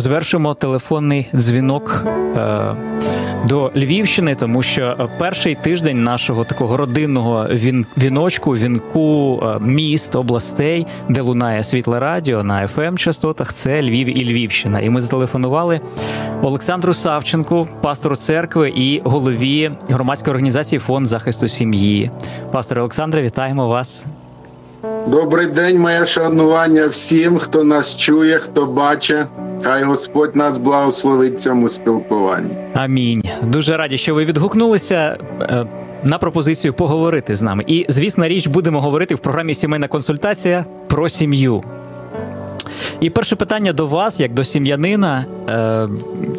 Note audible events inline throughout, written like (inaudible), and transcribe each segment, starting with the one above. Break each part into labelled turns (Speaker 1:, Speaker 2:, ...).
Speaker 1: звершимо телефонний дзвінок е, до Львівщини, тому що перший тиждень нашого такого родинного він, віночку, вінку е, міст, областей, де лунає світле радіо на fm частотах, це Львів і Львівщина. І ми зателефонували Олександру Савченку, пастору церкви і голові громадської організації Фонд захисту сім'ї. Пасторе Олександре, вітаємо вас.
Speaker 2: Добрий день, моє шанування всім, хто нас чує, хто бачить. Хай Господь нас благословить цьому спілкуванні.
Speaker 1: Амінь. Дуже раді, що ви відгукнулися. Е, на пропозицію поговорити з нами. І, звісно, річ, будемо говорити в програмі Сімейна консультація про сім'ю. І перше питання до вас, як до сім'янина. Е,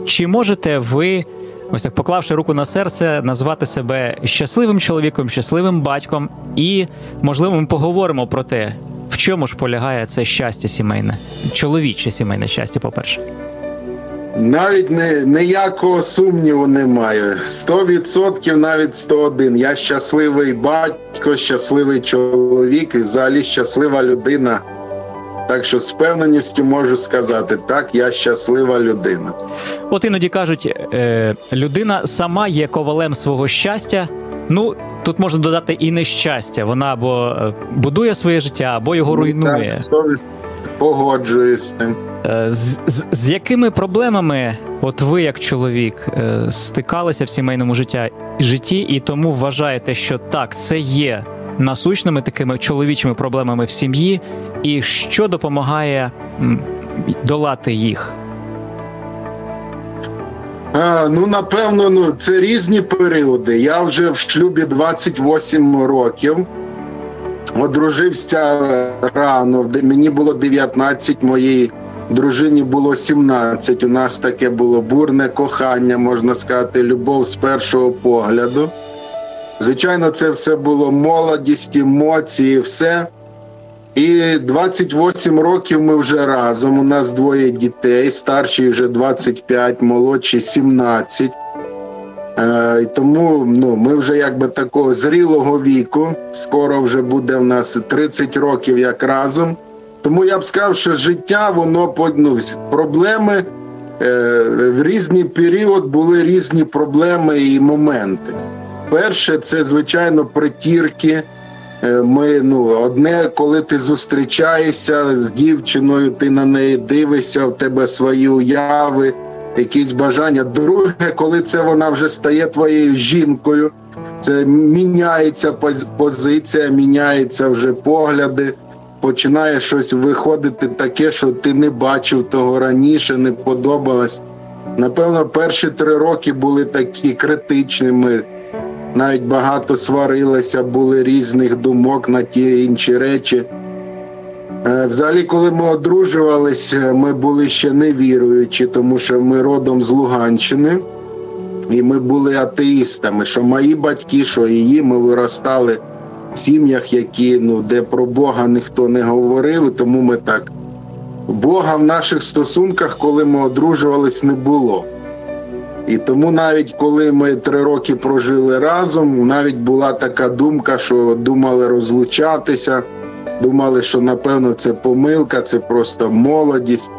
Speaker 1: чи можете ви, ось так поклавши руку на серце, назвати себе щасливим чоловіком, щасливим батьком? І, можливо, ми поговоримо про те, в чому ж полягає це щастя сімейне, чоловіче сімейне щастя, по-перше?
Speaker 2: Навіть не, ніякого сумніву немає. Сто відсотків, навіть 101. Я щасливий батько, щасливий чоловік і взагалі щаслива людина. Так що з певненістю можу сказати, так, я щаслива людина.
Speaker 1: От іноді кажуть, е, людина сама є ковалем свого щастя. Ну, тут можна додати і нещастя. Вона або е, будує своє життя, або його ну, руйнує.
Speaker 2: Погоджуюсь з.
Speaker 1: Е, з, з, з якими проблемами, от ви, як чоловік, е, стикалися в сімейному життя, житті, і тому вважаєте, що так, це є насущними такими чоловічими проблемами в сім'ї, і що допомагає долати їх?
Speaker 2: Ну, напевно, ну це різні періоди. Я вже в шлюбі 28 років. Одружився рано. Мені було 19, моїй дружині було 17. У нас таке було бурне кохання, можна сказати, любов з першого погляду. Звичайно, це все було молодість, емоції, все. І 28 років ми вже разом. У нас двоє дітей, старший вже 25, молодший 17. Е, Тому ну, ми вже якби такого зрілого віку. Скоро вже буде в нас 30 років як разом. Тому я б сказав, що життя, воно ну, проблеми е, в різний період були різні проблеми і моменти. Перше, це звичайно притірки. Е, ми ну одне, коли ти зустрічаєшся з дівчиною, ти на неї дивишся, в тебе свої уяви, якісь бажання. Друге, коли це вона вже стає твоєю жінкою, це міняється позиція, міняються вже погляди. Починає щось виходити таке, що ти не бачив того раніше, не подобалось. Напевно, перші три роки були такі критичними навіть багато сварилися, були різних думок на ті інші речі. Е, взагалі, коли ми одружувалися, ми були ще не віруючі, тому що ми родом з Луганщини, і ми були атеїстами. Що мої батьки, що її, ми виростали в сім'ях, які ну, де про Бога ніхто не говорив, тому ми так. Бога в наших стосунках, коли ми одружувались, не було. І тому навіть коли ми три роки прожили разом, навіть була така думка, що думали розлучатися, думали, що напевно це помилка, це просто молодість.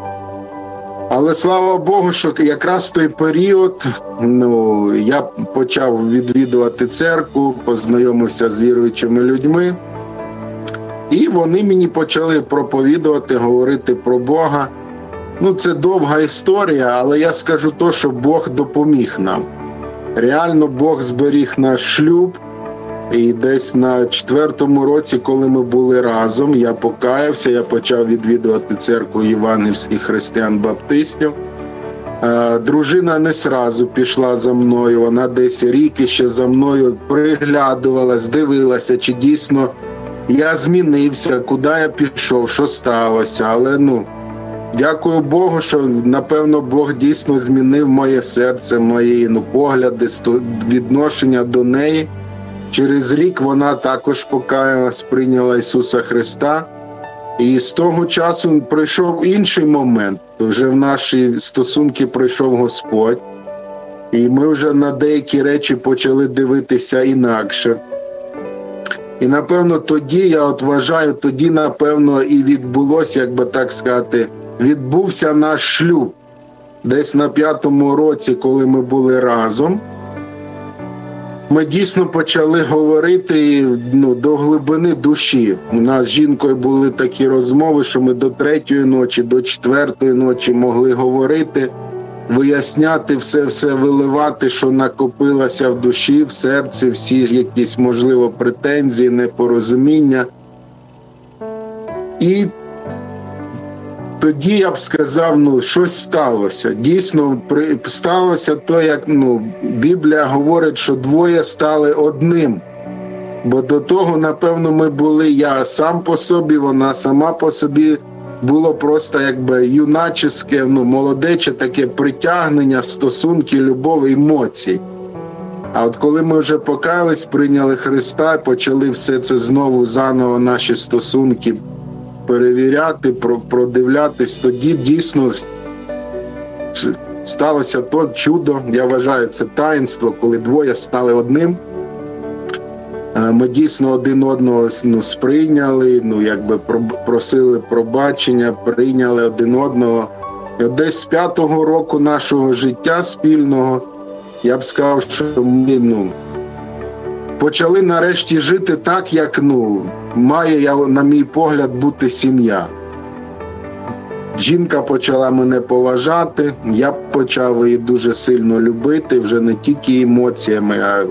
Speaker 2: Але слава Богу, що якраз в той період ну, я почав відвідувати церкву, познайомився з віруючими людьми, і вони мені почали проповідувати, говорити про Бога. Ну, це довга історія, але я скажу то, що Бог допоміг нам. Реально Бог зберіг наш шлюб. І десь на четвертому році, коли ми були разом, я покаявся, я почав відвідувати церкву євангельських християн-баптистів. Е, дружина не сразу пішла за мною. Вона десь рік іще за мною приглядувалась, дивилася, чи дійсно я змінився, куди я пішов, що сталося. Але ну. Дякую Богу, що напевно Бог дійсно змінив моє серце, мої ну, погляди, відношення до неї. Через рік вона також покаялась, прийняла Ісуса Христа. І з того часу прийшов інший момент. Вже в наші стосунки прийшов Господь, і ми вже на деякі речі почали дивитися інакше. І напевно тоді я от вважаю, тоді, напевно, і відбулося, як би так сказати відбувся наш шлюб. десь на п'ятому році, коли ми були разом, ми дійсно почали говорити ну, до глибини душі. У нас з жінкою були такі розмови, що ми до третьої ночі, до четвертої ночі могли говорити, виясняти все, все виливати, що накопилося в душі, в серці, всі якісь можливо претензії, непорозуміння. І тоді я б сказав, ну щось сталося. Дійсно, сталося то, як ну Біблія говорить, що двоє стали одним. Бо до того, напевно, ми були я сам по собі, вона сама по собі було просто якби юначеське, ну, молодече таке притягнення, стосунки, любов, емоцій. А от коли ми вже покаялись, прийняли Христа, почали все це знову заново наші стосунки перевіряти, продивлятись, тоді дійсно сталося то чудо. Я вважаю, це таїнство, коли двоє стали одним. Е, ми дійсно один одного ну, сприйняли, ну якби просили пробачення, прийняли один одного. І Десь з п'ятого року нашого життя спільного я б сказав, що ми ну, почали нарешті жити так, як ну, має, на мій погляд, бути сім'я. Жінка почала мене поважати, я почав її дуже сильно любити, вже не тільки емоціями, а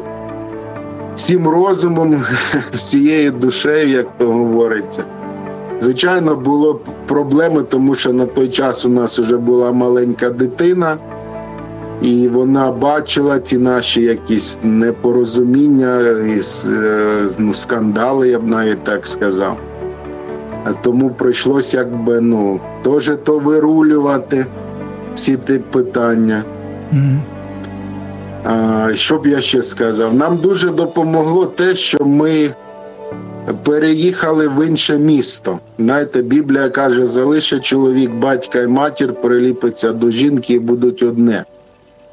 Speaker 2: всім розумом, (laughs) всією душею, як то говориться. Звичайно, було проблеми, тому що на той час у нас вже була маленька дитина і вона бачила ті наші якісь непорозуміння, і е, ну, скандали, я б навіть так сказав. Тому прийшлося якби ну, теж то вирулювати всі ті питання. Mm. А, Що б я ще сказав? Нам дуже допомогло те, що ми переїхали в інше місто. Знаєте, Біблія каже, залише чоловік, батька і матір, приліпиться до жінки і будуть одне.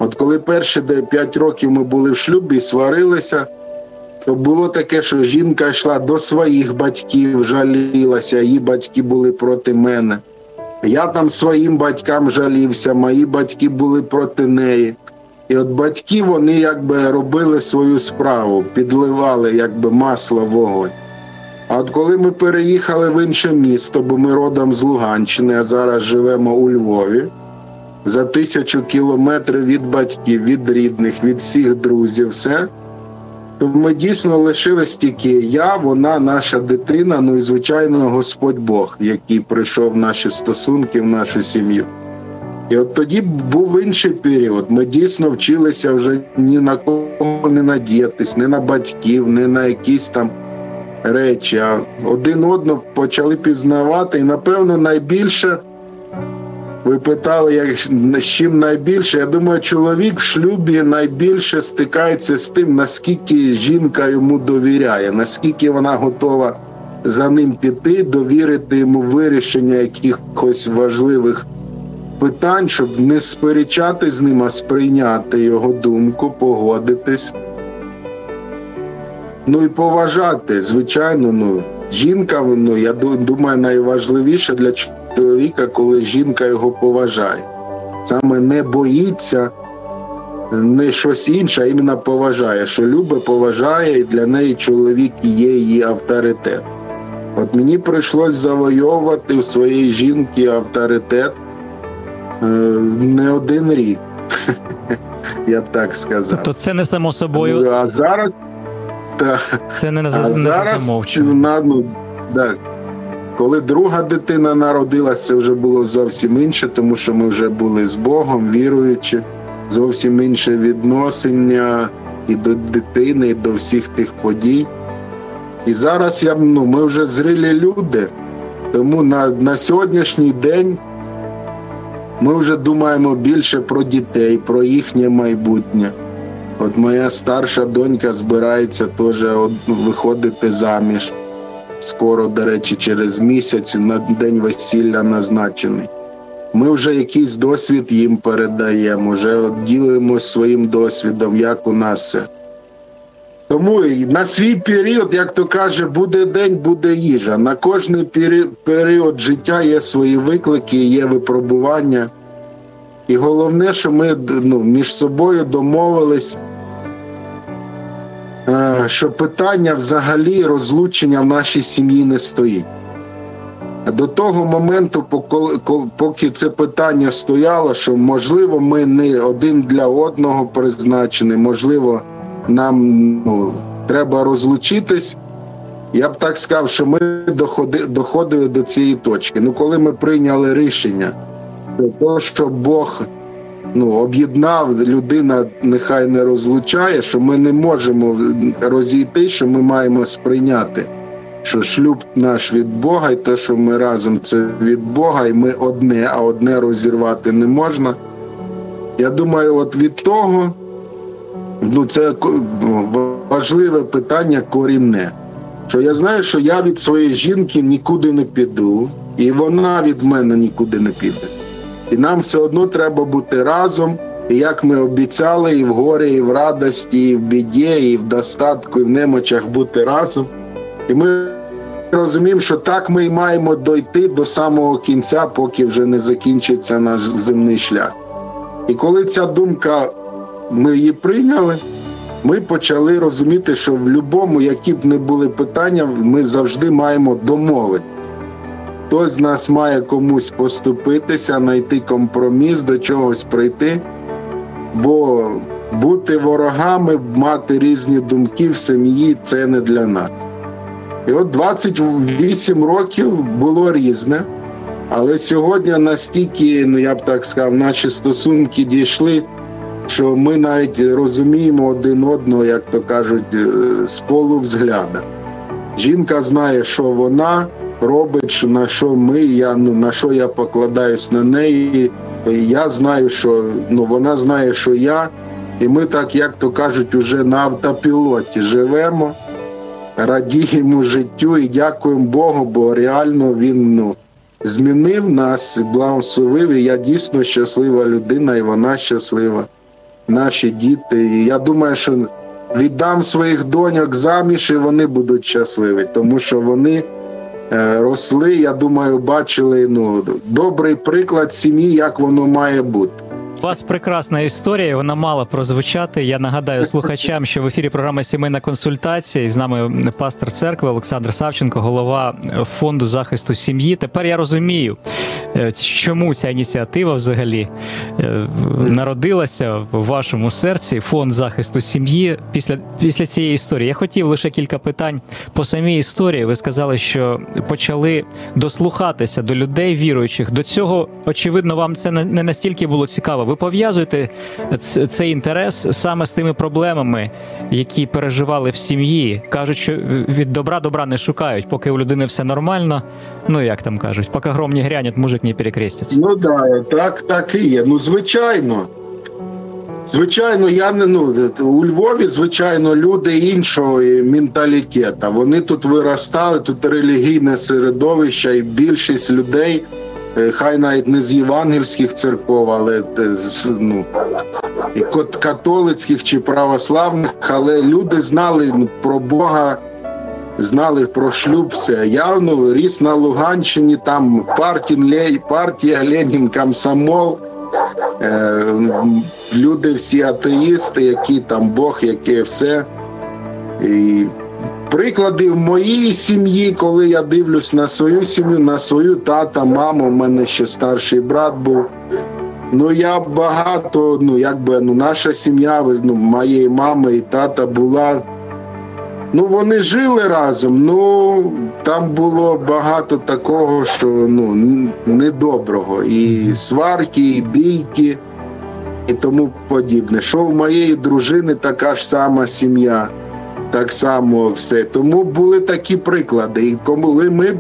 Speaker 2: От коли перші 5 років ми були в шлюбі, і сварилися, то було таке, що жінка йшла до своїх батьків, жалілася, її батьки були проти мене. Я там своїм батькам жалівся, мої батьки були проти неї. І от батьки вони якби робили свою справу, підливали якби масло вогонь. А от коли ми переїхали в інше місто, бо ми родом з Луганщини, а зараз живемо у Львові за тисячу кілометрів від батьків, від рідних, від всіх друзів, все. То ми дійсно лишились тільки я, вона, наша дитина, ну і звичайно, Господь Бог, який прийшов в наші стосунки, в нашу сім'ю. І от тоді був інший період. Ми дійсно вчилися вже ні на кого не надіятись, ні на батьків, ні на якісь там речі. А один одного почали пізнавати, і напевно найбільше. Ви питали, як з чим найбільше. Я думаю, чоловік в шлюбі найбільше стикається з тим, наскільки жінка йому довіряє, наскільки вона готова за ним піти, довірити йому вирішення якихось важливих питань, щоб не сперечати з ним, а сприйняти його думку, погодитись. Ну і поважати, звичайно, ну жінка, ну я думаю, найважливіше для чоловіка чоловіка, коли жінка його поважає. Саме не боїться не щось інше, а іменно поважає, що любить, поважає, і для неї чоловік є її авторитет. От мені прийшлось завойовувати у своєї жінки авторитет е, не один рік. (laughs) Я б так сказав.
Speaker 1: Тобто це не само собою.
Speaker 2: А зараз
Speaker 1: це не, не, а зараз,
Speaker 2: ну, так, коли друга дитина народилася, це вже було зовсім інше, тому що ми вже були з Богом, віруючи, зовсім інше відношення і до дитини, і до всіх тих подій. І зараз я ну, ми вже зрілі люди, тому на, на сьогоднішній день ми вже думаємо більше про дітей, про їхнє майбутнє. От моя старша донька збирається теж виходити заміж скоро, до речі, через місяць на день весілля назначений. Ми вже якийсь досвід їм передаємо, вже ділимося своїм досвідом, як у нас все. Тому на свій період, як то каже, буде день, буде їжа. На кожний період життя є свої виклики, є випробування. І головне, що ми ну, між собою домовились, що питання взагалі розлучення в нашій сім'ї не стоїть. До того моменту, поки це питання стояло, що можливо ми не один для одного призначені, можливо, нам ну, треба розлучитись. Я б так сказав, що ми доходили, доходили до цієї точки. Ну, коли ми прийняли рішення, то що Бог ну, об'єднав, людина нехай не розлучає, що ми не можемо розійти, що ми маємо сприйняти що шлюб наш від Бога, і те, що ми разом це від Бога, і ми одне, а одне розірвати не можна. Я думаю, от від того ну це важливе питання корінне. Що я знаю, що я від своєї жінки нікуди не піду, і вона від мене нікуди не піде. І нам все одно треба бути разом. І як ми обіцяли, і в горі, і в радості, і в біді, і в достатку, і в немочах бути разом. І ми розуміємо, що так ми й маємо дойти до самого кінця, поки вже не закінчиться наш земний шлях. І коли ця думка, ми її прийняли, ми почали розуміти, що в будь-якому, які б не були питання, ми завжди маємо домовити. Хтось з нас має комусь поступитися, знайти компроміс, до чогось прийти, бо бути ворогами, мати різні думки в сім'ї це не для нас. І от 28 років було різне. Але сьогодні настільки, ну я б так сказав, наші стосунки дійшли, що ми навіть розуміємо один одного, як то кажуть, е, з полувзгляда. Жінка знає, що вона робить, на що ми, я ну на що я покладаюсь на неї. Я знаю, що ну вона знає, що я, і ми так, як то кажуть, уже на автопілоті живемо радіємо життю і дякуємо Богу, бо реально він ну, змінив нас, благословив. і Я дійсно щаслива людина, і вона щаслива, наші діти. І я думаю, що віддам своїх доньок заміж, і вони будуть щасливі, тому що вони. Е, росли, я думаю, бачили ну добрий приклад сім'ї, як воно має бути.
Speaker 1: У вас прекрасна історія. Вона мала прозвучати. Я нагадаю слухачам, що в ефірі програма Сімейна консультація і з нами пастор церкви Олександр Савченко, голова фонду захисту сім'ї. Тепер я розумію, е, чому ця ініціатива взагалі е, народилася в вашому серці. Фонд захисту сім'ї після після цієї історії. Я хотів лише кілька питань по самій історії. Ви сказали, що почали дослухатися до людей віруючих. До цього очевидно, вам це не настільки було цікаво. Ви пов'язуєте цей інтерес саме з тими проблемами, які переживали в сім'ї. Кажуть, що від добра добра не шукають, поки у людини все нормально. Ну як там кажуть, поки гром не грянет, мужик не перекреститься.
Speaker 2: Ну да, так, так і є. Ну звичайно. Звичайно, я не ну у Львові, звичайно, люди іншого менталітету. Вони тут виростали, тут релігійне середовище, і більшість людей хай навіть не з євангельських церков, але з ну, католицьких чи православних, але люди знали про Бога, знали про шлюб все. Я ну, ріс на Луганщині, там партія, партія Ленін, комсомол. Е, люди всі атеїсти, які там Бог, яке все. І Приклади в моїй сім'ї, коли я дивлюсь на свою сім'ю, на свою тата, маму, у мене ще старший брат був. Ну я багато, ну якби ну наша сім'я, ну, моєї мами і тата була. Ну, вони жили разом, ну там було багато такого, що ну недоброго. І сварки, і бійки, і тому подібне. Що в моєї дружини така ж сама сім'я так само все. Тому були такі приклади. І коли ми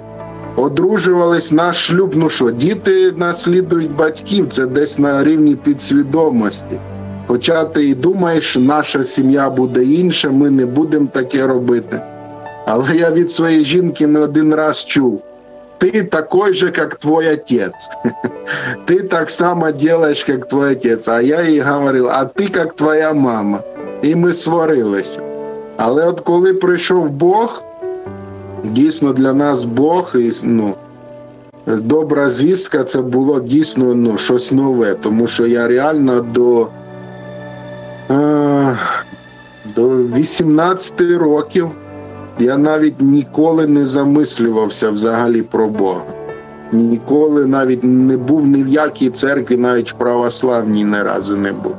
Speaker 2: одружувались наш шлюб, ну що, діти наслідують батьків, це десь на рівні підсвідомості. Хоча ти і думаєш, наша сім'я буде інша, ми не будемо таке робити. Але я від своєї жінки не один раз чув. Ти такой же, як твій отець. (laughs) Ти так само робиш, як твій отець. А я їй говорив, а ти як твоя мама. І ми сварилися. Але от коли прийшов Бог, дійсно для нас Бог, і, ну, добра звістка це було дійсно ну, щось нове, тому що я реально до е, до 18 років я навіть ніколи не замислювався взагалі про Бога. Ніколи навіть не був ні в якій церкві, навіть в православній ні разу не був.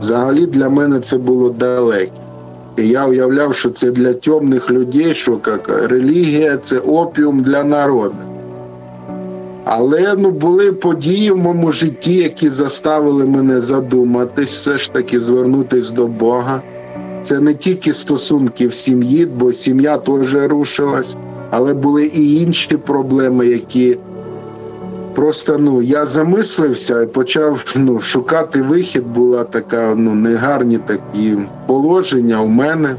Speaker 2: Взагалі для мене це було далеке. Я уявляв, що це для темних людей, що як релігія це опіум для народу. Але ну, були події в моєму житті, які заставили мене задуматись, все ж таки звернутися до Бога. Це не тільки стосунки в сім'ї, бо сім'я теж рушилась, але були і інші проблеми, які просто ну, я замислився і почав ну, шукати вихід. Була така ну, негарні такі положення у мене.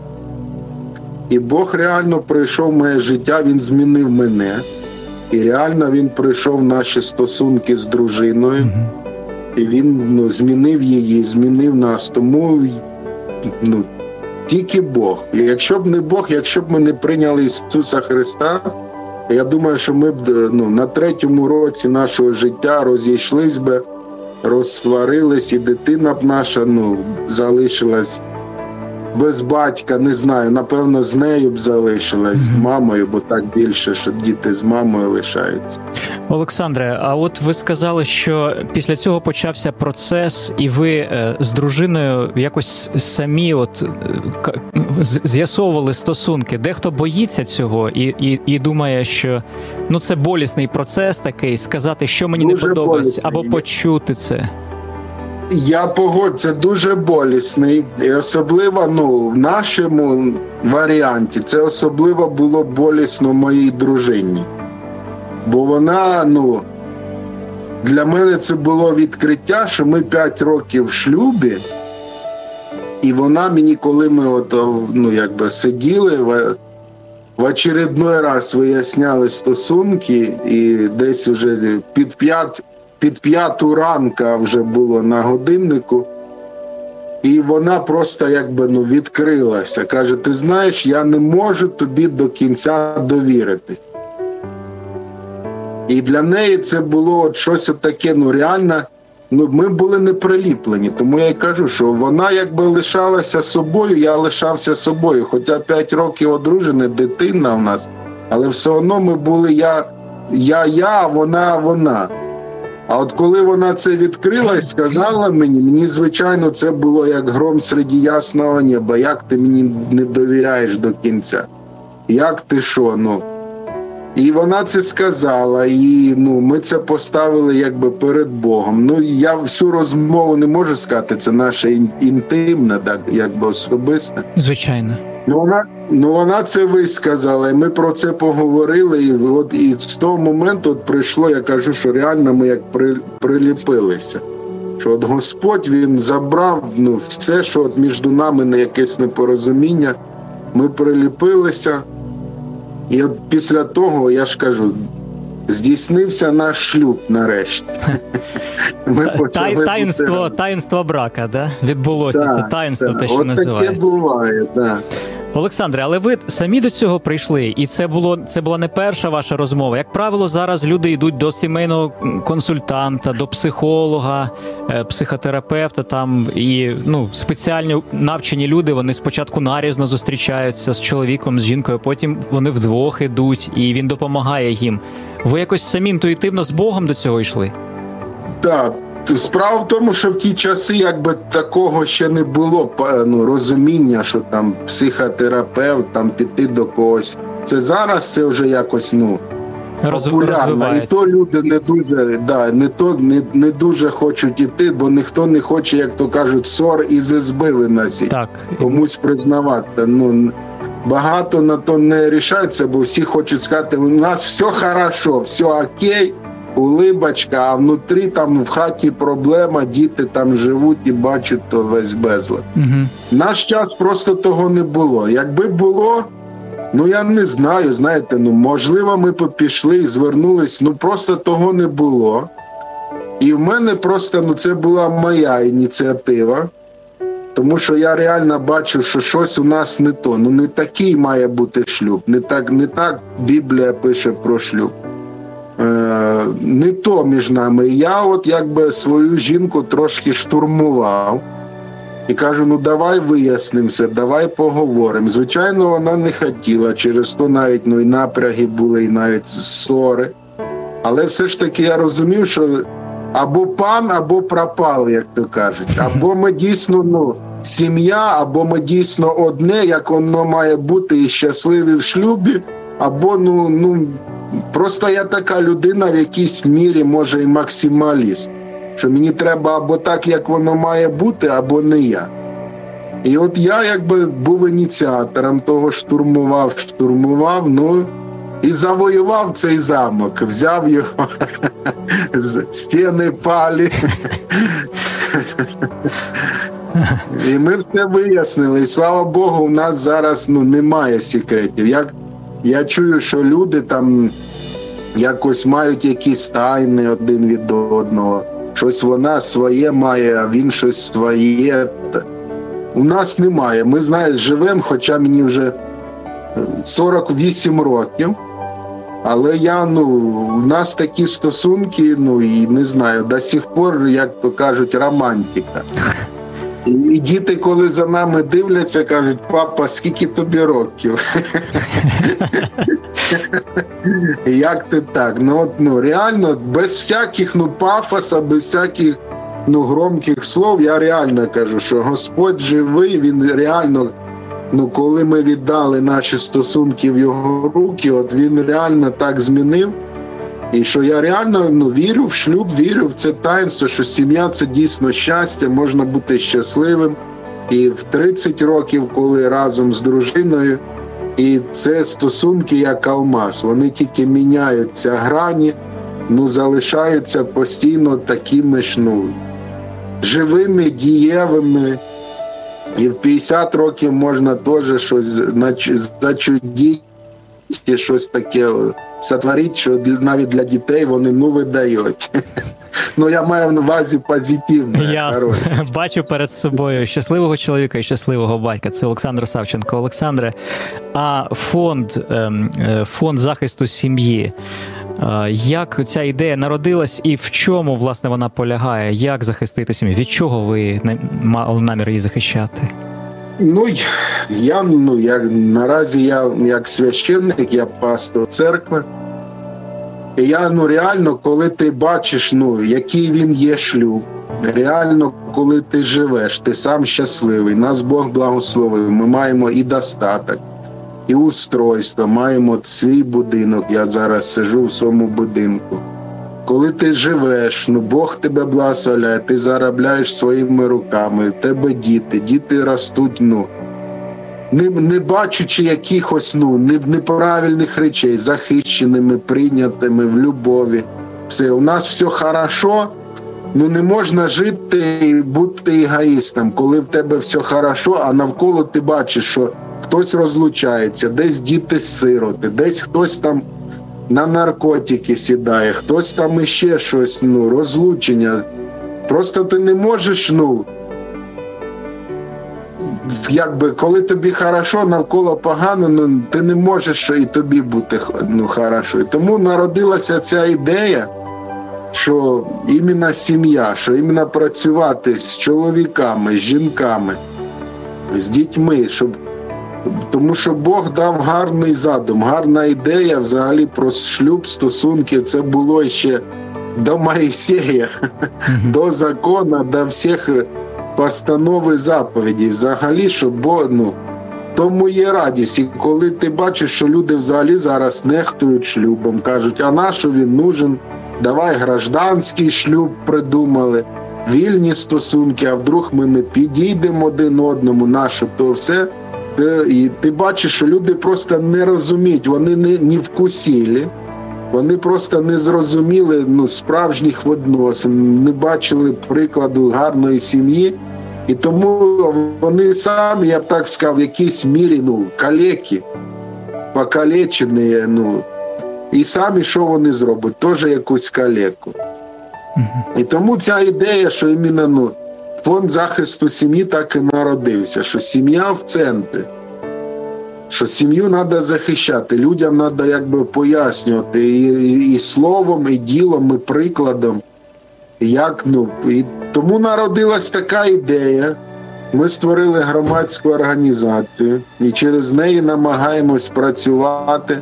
Speaker 2: І Бог реально прийшов в моє життя, він змінив мене. І реально він прийшов в наші стосунки з дружиною, і він ну, змінив її, змінив нас. Тому ну, тільки Бог. І якщо б не Бог, якщо б ми не прийняли Ісуса Христа, я думаю, що ми б ну, на третьому році нашого життя розійшлись би, розсварились, і дитина б наша ну, залишилась без батька, не знаю. Напевно, з нею б залишилась, з мамою, бо так більше, що діти з мамою лишаються.
Speaker 1: Олександре, а от ви сказали, що після цього почався процес, і ви е, з дружиною якось самі от е, з'ясовували стосунки. Дехто боїться цього і і, і думає, що ну це болісний процес такий, сказати, що мені Дуже не подобається, або почути це.
Speaker 2: Я погодь, це дуже болісний, і особливо ну, в нашому варіанті це особливо було болісно моїй дружині. Бо вона, ну, для мене це було відкриття, що ми 5 років в шлюбі, і вона мені, коли ми от, ну, якби сиділи, в, в очередной раз виясняли стосунки, і десь вже під 5 під п'яту ранка вже було на годиннику, і вона просто якби ну, відкрилася. Каже: Ти знаєш, я не можу тобі до кінця довірити. І для неї це було от щось таке, ну реально, ну ми були не приліплені. Тому я й кажу, що вона якби лишалася собою, я лишався собою. Хоча 5 років одружена, дитина в нас, але все одно ми були я, я, я, вона, вона. А от коли вона це відкрила і сказала мені, мені звичайно це було як гром серед ясного неба. Як ти мені не довіряєш до кінця? Як ти що? ну? І вона це сказала, і ну ми це поставили якби перед Богом. Ну я всю розмову не можу сказати, це наше інтимне, так якби особисте.
Speaker 1: Звичайно.
Speaker 2: Ну вона ну вона це висказала, і ми про це поговорили. І от і з того моменту от прийшло, я кажу, що реально ми як при, приліпилися. Що от Господь він забрав ну, все, що от між нами не якесь непорозуміння. Ми приліпилися. І от після того я ж кажу, здійснився наш шлюб нарешті. (laughs)
Speaker 1: Ми Тай, таїнство, таїнство брака, да? Відбулося так, це таїнство, так. те, що
Speaker 2: От
Speaker 1: називається.
Speaker 2: Таке буває, так.
Speaker 1: Олександре, але ви самі до цього прийшли, і це було це була не перша ваша розмова. Як правило, зараз люди йдуть до сімейного консультанта, до психолога, е, психотерапевта там і ну спеціальні навчені люди. Вони спочатку нарізно зустрічаються з чоловіком, з жінкою. Потім вони вдвох ідуть, і він допомагає їм. Ви якось самі інтуїтивно з Богом до цього йшли?
Speaker 2: Так, Справа в тому, що в ті часи якби такого ще не було ну, розуміння, що там психотерапевт, там піти до когось. Це зараз це вже якось ну популярно. І то люди не дуже да, не то не не дуже хочуть іти, бо ніхто не хоче, як то кажуть, сор із СБ виносить. Так. комусь признавати. Ну багато на то не рішається, бо всі хочуть сказати, у нас все хорошо, все окей улибочка, а внутрі там в хаті проблема, діти там живуть і бачать то весь безлад. Угу. Наш час просто того не було. Якби було, ну я не знаю. Знаєте, ну можливо, ми б пішли і звернулись, ну просто того не було. І в мене просто ну це була моя ініціатива. Тому що я реально бачу, що щось у нас не то. Ну не такий має бути шлюб. Не так не так Біблія пише про шлюб. Е, не то між нами. Я, от якби свою жінку трошки штурмував. І кажу: ну давай вияснимося, давай поговоримо. Звичайно, вона не хотіла. Через то навіть ну, і напряги були, і навіть ссори. Але все ж таки я розумів, що або пан, або пропав, як то кажуть. (laughs) Або ми дійсно ну, сім'я, або ми дійсно одне, як воно має бути, і щасливі в шлюбі, або ну, ну просто я така людина в якійсь мірі, може, і максималіст. Що мені треба або так, як воно має бути, або не я. І от я якби був ініціатором того, штурмував, штурмував, ну і завоював цей замок, взяв його, (laughs) стіни палі. (laughs) І ми все вияснили. І слава Богу, у нас зараз ну, немає секретів. Як я чую, що люди там якось мають якісь тайни один від одного. Щось вона своє має, а він щось своє. У нас немає. Ми знаєш, живемо, хоча мені вже 48 років. Але я ну у нас такі стосунки, ну і не знаю, до сих пор, як то кажуть, романтика. (laughs) І діти, коли за нами дивляться, кажуть, папа, скільки тобі років? (laughs) Як ти так? Ну от ну реально без всяких ну пафоса, без всяких ну громких слов, я реально кажу, що Господь живий, він реально. Ну, коли ми віддали наші стосунки в його руки, от він реально так змінив. І що я реально ну, вірю в шлюб, вірю в це таїнство, що сім'я це дійсно щастя, можна бути щасливим. І в 30 років, коли разом з дружиною, і це стосунки як алмаз. Вони тільки міняються грані, ну залишаються постійно такими ж ну, живими, дієвими. І в 50 років можна теж щось зачудити, щось таке сотворити, що навіть для дітей вони ну видають. (laughs) Ну я маю на увазі позитивне.
Speaker 1: Ясно. (laughs) Бачу перед собою щасливого чоловіка і щасливого батька. Це Олександр Савченко. Олександре, а фонд, ем, е, фонд захисту сім'ї. Е, як ця ідея народилась і в чому власне вона полягає? Як захистити сім'ю? Від чого ви мали намір її захищати?
Speaker 2: Ну я ну я наразі я як священник, я пастор церкви. І я ну реально, коли ти бачиш, ну який він є шлюб, реально, коли ти живеш, ти сам щасливий, нас Бог благословив. Ми маємо і достаток, і устройство, маємо свій будинок. Я зараз сижу в своєму будинку. Коли ти живеш, ну Бог тебе благословляє, ти заробляєш своїми руками, тебе діти, діти ростуть, ну не не бачучи якихось ну неправильних речей, захищеними, прийнятими в любові. Все, у нас все хорошо, ну не можна жити і бути егоїстом, коли в тебе все хорошо, а навколо ти бачиш, що хтось розлучається, десь діти сироти, десь хтось там на наркотики сідає, хтось там іще щось, ну, розлучення. Просто ти не можеш, ну. Якби коли тобі хорошо, навколо погано, ну ти не можеш і тобі бути ну, хорошо. І тому народилася ця ідея, що іменно сім'я, що іменно працювати з чоловіками, з жінками, з дітьми, щоб тому що Бог дав гарний задум, гарна ідея взагалі про шлюб, стосунки. Це було ще до Моїсея, до закону, до всіх постанов і заповідей. Взагалі, що Бог, ну, тому є радість. І коли ти бачиш, що люди взагалі зараз нехтують шлюбом, кажуть, а на що він нужен? Давай гражданський шлюб придумали, вільні стосунки, а вдруг ми не підійдемо один одному, наше то все. І ти бачиш, що люди просто не розуміють, вони не не вкусілі, вони просто не зрозуміли ну, справжніх відносин, не бачили прикладу гарної сім'ї. І тому вони самі, я б так сказав, в якійсь мірі ну, калеки, покалечені, ну, і самі що вони зроблять? Теж якусь калеку. І тому ця ідея, що іменно ну, фонд захисту сім'ї так і народився, що сім'я в центрі. що сім'ю треба захищати. Людям треба якби пояснювати і, і, словом, і ділом, і прикладом. Як ну і тому народилась така ідея. Ми створили громадську організацію і через неї намагаємось працювати,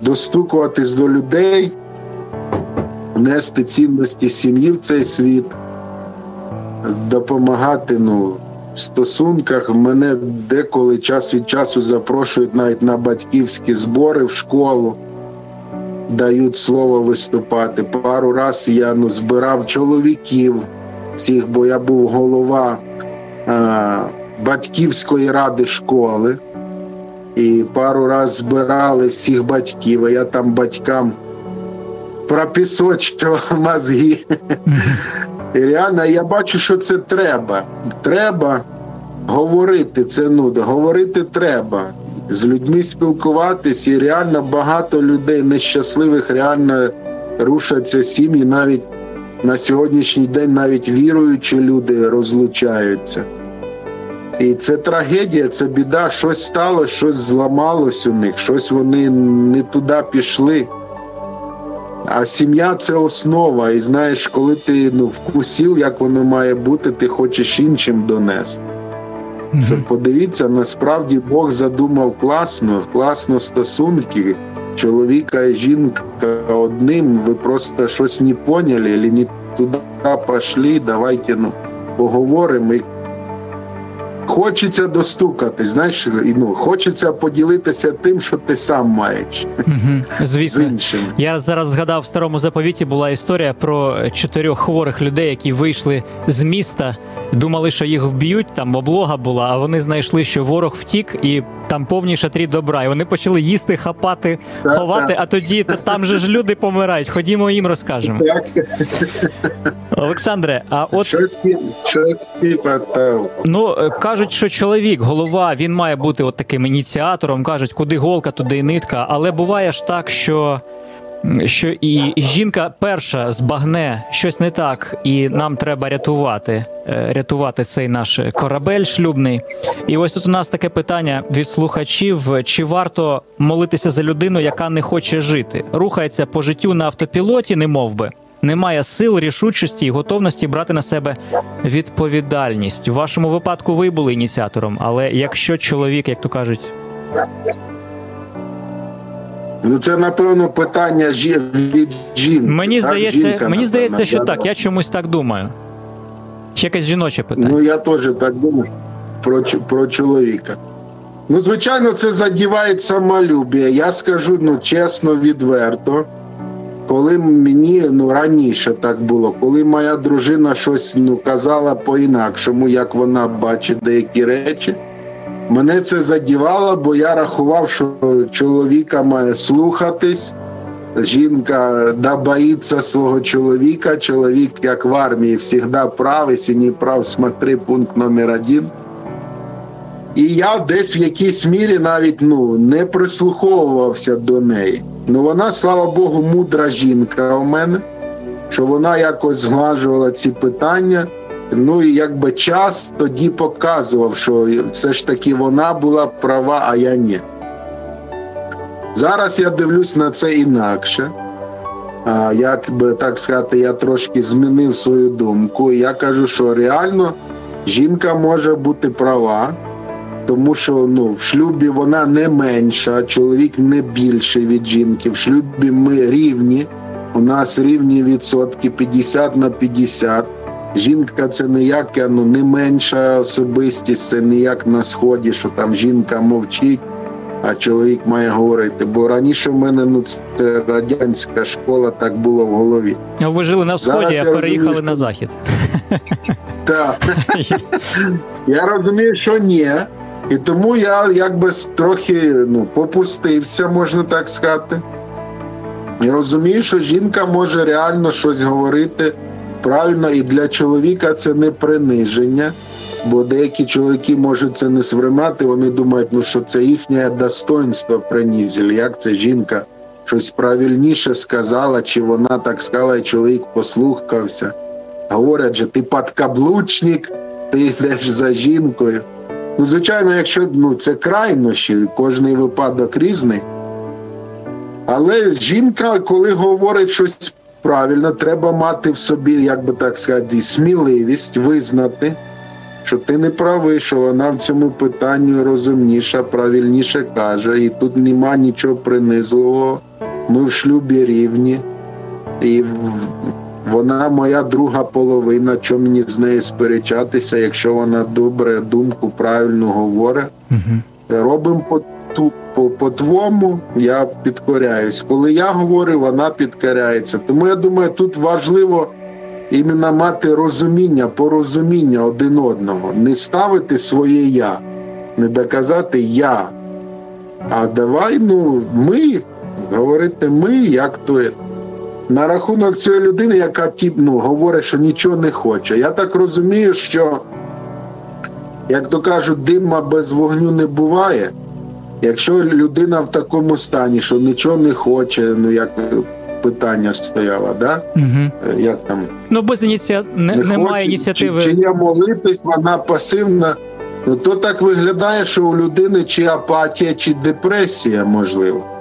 Speaker 2: достукуватись до людей, нести цінності сім'ї в цей світ, допомагати ну, в стосунках. Мене деколи час від часу запрошують навіть на батьківські збори в школу дають слово виступати. Пару раз я ну, збирав чоловіків всіх, бо я був голова а, батьківської ради школи. І пару раз збирали всіх батьків, а я там батькам пропісочував мозги. І реально я бачу, що це треба. Треба говорити це ну, говорити треба з людьми спілкуватись, і реально багато людей нещасливих реально рушаться сім'ї. Навіть на сьогоднішній день навіть віруючі люди розлучаються. І це трагедія, це біда, щось стало, щось зламалось у них, щось вони не туди пішли. А сім'я це основа. І знаєш, коли ти ну, вкусив, як воно має бути, ти хочеш іншим донести. Mm-hmm. Що подивіться, насправді Бог задумав класно, класно стосунки чоловіка і жінка одним. Ви просто щось не поняли, або не туди пішли, давайте ну, поговоримо. І Хочеться достукати, знаєш, ну хочеться поділитися тим, що ти сам маєш.
Speaker 1: Угу, Звісно, з іншим. я зараз згадав в старому заповіті була історія про чотирьох хворих людей, які вийшли з міста, думали, що їх вб'ють. Там облога була, а вони знайшли, що ворог втік, і там повні шатрі добра. І вони почали їсти, хапати, так, ховати. Так. А тоді та там же ж люди помирають. Ходімо їм розкажемо. Олександре, а от ну кажуть кажуть, що чоловік, голова, він має бути от таким ініціатором. кажуть, куди голка, туди і нитка. Але буває ж так, що. Що і жінка перша збагне щось не так, і нам треба рятувати, е, рятувати цей наш корабель шлюбний. І ось тут у нас таке питання від слухачів: чи варто молитися за людину, яка не хоче жити, рухається по життю на автопілоті, не мов би, немає сил, рішучості і готовності брати на себе відповідальність. У вашому випадку ви були ініціатором, але якщо чоловік, як то кажуть.
Speaker 2: Ну, це напевно питання жі... від жінки.
Speaker 1: Мені так? здається, Жінка, мені здається, що так. Я чомусь так думаю. Ще якесь жіноче питання.
Speaker 2: Ну я теж так думаю про про чоловіка. Ну, звичайно, це задіває самолюбія. Я скажу ну чесно, відверто коли мені ну раніше так було, коли моя дружина щось ну казала по-інакшому, як вона бачить деякі речі, мене це задівало, бо я рахував, що чоловіка має слухатись. Жінка да боїться свого чоловіка. Чоловік, як в армії, завжди прав, якщо не прав, смотри пункт номер один. І я десь в якійсь мірі навіть ну, не прислуховувався до неї. Ну вона, слава Богу, мудра жінка у мене, що вона якось зглажувала ці питання. Ну і якби час тоді показував, що все ж таки вона була права, а я ні. Зараз я дивлюсь на це інакше. А, Як би так сказати, я трошки змінив свою думку. І я кажу, що реально жінка може бути права тому що ну в шлюбі вона не менша, чоловік не більший від жінки. В шлюбі ми рівні. У нас рівні відсотки 50 на 50. Жінка це ніяка, ну не менша особистість, це не як на сході, що там жінка мовчить, а чоловік має говорити. Бо раніше в мене ну це радянська школа, так було в голові.
Speaker 1: Ви жили на сході, а переїхали розумію, на захід.
Speaker 2: Так. (laughs) Я розумію, що ні. І тому я якби трохи ну, попустився, можна так сказати. І розумію, що жінка може реально щось говорити правильно, і для чоловіка це не приниження, бо деякі чоловіки можуть це не сприймати, вони думають, ну що це їхнє достоинство принизили, як це жінка щось правильніше сказала, чи вона так сказала, і чоловік послухався. Говорять, що ти подкаблучник, ти йдеш за жінкою. Звичайно, якщо ну, це крайнощі, кожний випадок різний. Але жінка, коли говорить щось правильно, треба мати в собі, як би так сказати, сміливість визнати, що ти не правий, що вона в цьому питанні розумніша, правильніше каже, і тут нема нічого принизливого. Ми в шлюбі рівні, і вона моя друга половина. Чому мені з нею сперечатися, якщо вона добре думку правильно говорить? Угу. Робимо по по, по твому, я підкоряюсь. Коли я говорю, вона підкоряється. Тому я думаю, тут важливо іменно мати розуміння, порозуміння один одного, не ставити своє я, не доказати я. А давай ну, ми говорити ми, як то. На рахунок цієї людини, яка ну, говорить, що нічого не хоче. Я так розумію, що, як то кажуть, дима без вогню не буває. Якщо людина в такому стані, що нічого не хоче, ну як питання стояло, да? Угу. Як там?
Speaker 1: Ну без ініці... не, не немає хоче, ініціативи.
Speaker 2: Чи, чи є молитись, вона пасивна. Ну то так виглядає, що у людини чи апатія, чи депресія можливо.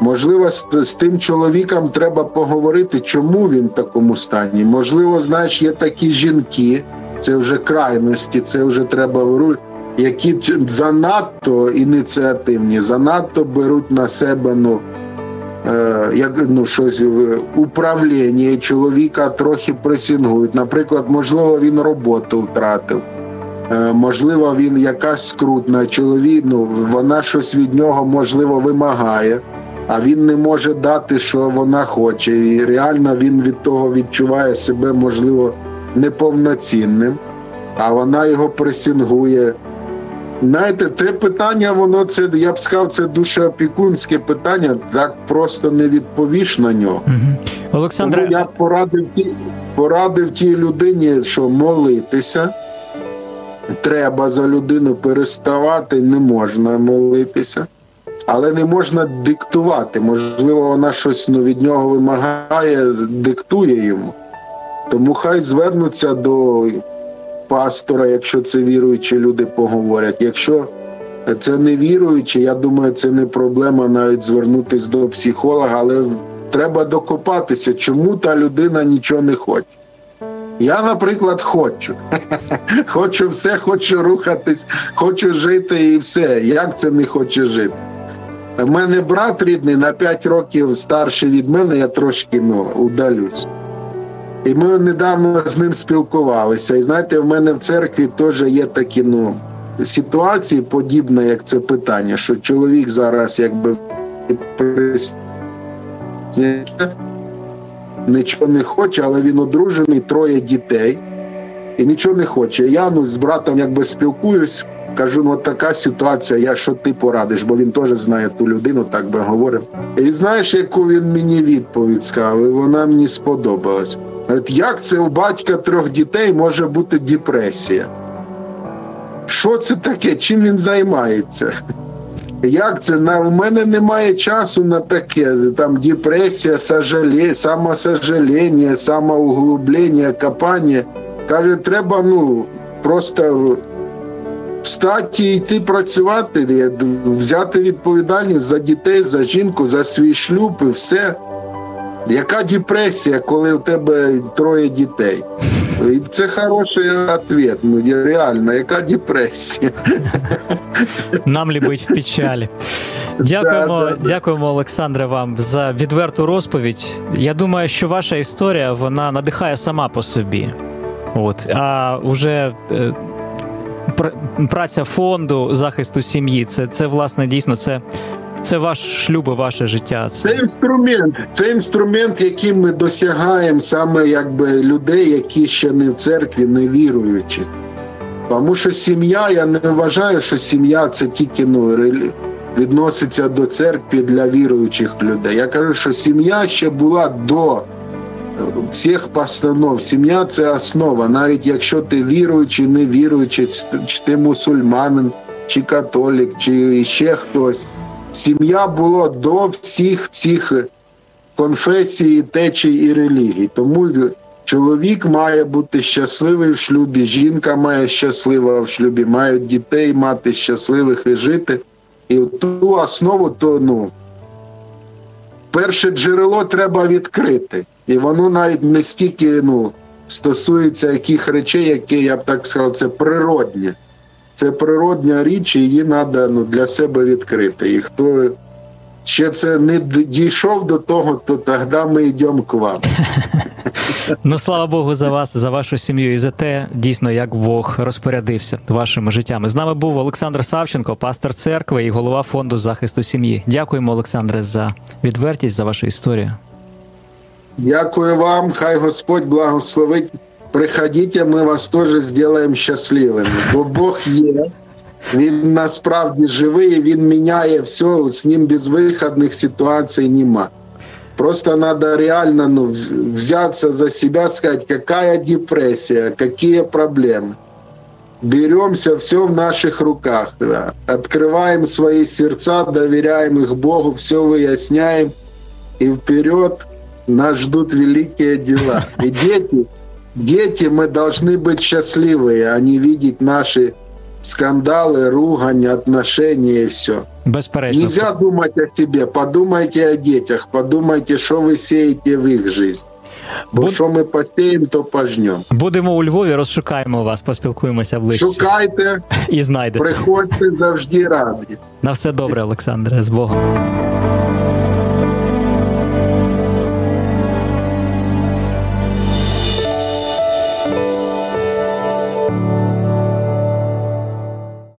Speaker 2: Можливо, з, з тим чоловіком треба поговорити, чому він в такому стані. Можливо, знаєш, є такі жінки, це вже крайності, це вже треба вируль, які занадто ініціативні, занадто беруть на себе ну, е, як ну, щось управління чоловіка трохи пресінгують. Наприклад, можливо, він роботу втратив. Е, можливо, він якась скрутна чоловік, ну вона щось від нього можливо вимагає а він не може дати, що вона хоче. І реально він від того відчуває себе, можливо, неповноцінним, а вона його пресінгує. Знаєте, те питання, воно це, я б сказав, це дуже опікунське питання, так просто не відповіш на нього. Угу.
Speaker 1: Олександре...
Speaker 2: Тому я порадив порадив тій людині, що молитися. Треба за людину переставати, не можна молитися але не можна диктувати. Можливо, вона щось ну, від нього вимагає, диктує йому. Тому хай звернуться до пастора, якщо це віруючі люди поговорять. Якщо це не віруючі, я думаю, це не проблема навіть звернутися до психолога, але треба докопатися, чому та людина нічого не хоче. Я, наприклад, хочу. (laughs) Хочу все, хочу рухатись, хочу жити і все. Як це не хоче жити? У мене брат рідний на 5 років старший від мене, я трошки ну, удалюсь. І ми недавно з ним спілкувалися. І знаєте, в мене в церкві теж є такі ну, ситуації, подібні, як це питання, що чоловік зараз якби нічого не хоче, але він одружений, троє дітей і нічого не хоче. Я ну, з братом якби спілкуюсь. Кажу, ну от така ситуація, я що ти порадиш, бо він теж знає ту людину, так би говорив. І знаєш, яку він мені відповідь сказав, і вона мені сподобалась. Говорить, як це у батька трьох дітей може бути депресія? Що це таке? Чим він займається? Як це? На, У мене немає часу на таке. Там депресія, сожалє, самосожаління, самоуглублення, копання. Каже, треба ну, просто встати і йти працювати, взяти відповідальність за дітей, за жінку, за свій шлюб і все. Яка депресія, коли у тебе троє дітей? І Це хороший відповідь. Ну, реально, яка депресія?
Speaker 1: Нам лібить в печалі. (laughs) Дякуємо, да, да, дякуємо, Олександре, вам за відверту розповідь. Я думаю, що ваша історія вона надихає сама по собі. От, А вже е, праця фонду захисту сім'ї. Це це власне дійсно це. Це ваш шлюб, ваше життя.
Speaker 2: Це... це інструмент. Це інструмент, яким ми досягаємо саме якби людей, які ще не в церкві, не віруючі. Тому що сім'я, я не вважаю, що сім'я це тільки ну, відноситься до церкви для віруючих людей. Я кажу, що сім'я ще була до всіх постанов. Сім'я це основа. Навіть якщо ти віруючий, не віруючий, чи ти мусульманин, чи католік, чи ще хтось. Сім'я була до всіх цих конфесій, течій і релігій. Тому Чоловік має бути щасливий в шлюбі, жінка має щаслива в шлюбі, мають дітей мати щасливих і жити. І ту основу, то ну перше джерело треба відкрити. І воно навіть не стільки ну, стосується яких речей, які я б так сказав, це природні. Це природня річ, і її треба ну, для себе відкрити. І хто ще це не дійшов до того, то тоді ми йдемо к вам. (laughs)
Speaker 1: Ну, слава Богу, за вас, за вашу сім'ю і за те, дійсно, як Бог розпорядився вашими життями. З нами був Олександр Савченко, пастор церкви і голова фонду захисту сім'ї. Дякуємо, Олександре, за відвертість, за вашу історію.
Speaker 2: Дякую вам, хай Господь благословить. Приходіть, ми вас теж зробимо щасливими. Бо Бог є, він насправді живий, він міняє все, з ним безвиходних ситуацій нема. Просто надо реально ну, взяться за себя, сказать, какая депрессия, какие проблемы. Беремся, все в наших руках. Да. Открываем свои сердца, доверяем их Богу, все выясняем. И вперед нас ждут великие дела. И дети, дети, мы должны быть счастливые, а не видеть наши скандалы, ругань, отношения и все.
Speaker 1: Безперечно.
Speaker 2: Нельзя думать о себе, подумайте о детях, подумайте, що ви сієте в їх жизнь. Бо
Speaker 1: Буд-
Speaker 2: що ми посіємо, то пожнемо.
Speaker 1: Будемо у Львові, розшукаємо вас, поспілкуємося ближче
Speaker 2: Шукайте,
Speaker 1: і знайдете.
Speaker 2: приходьте завжди раді.
Speaker 1: На все добре, Олександре, з Богом.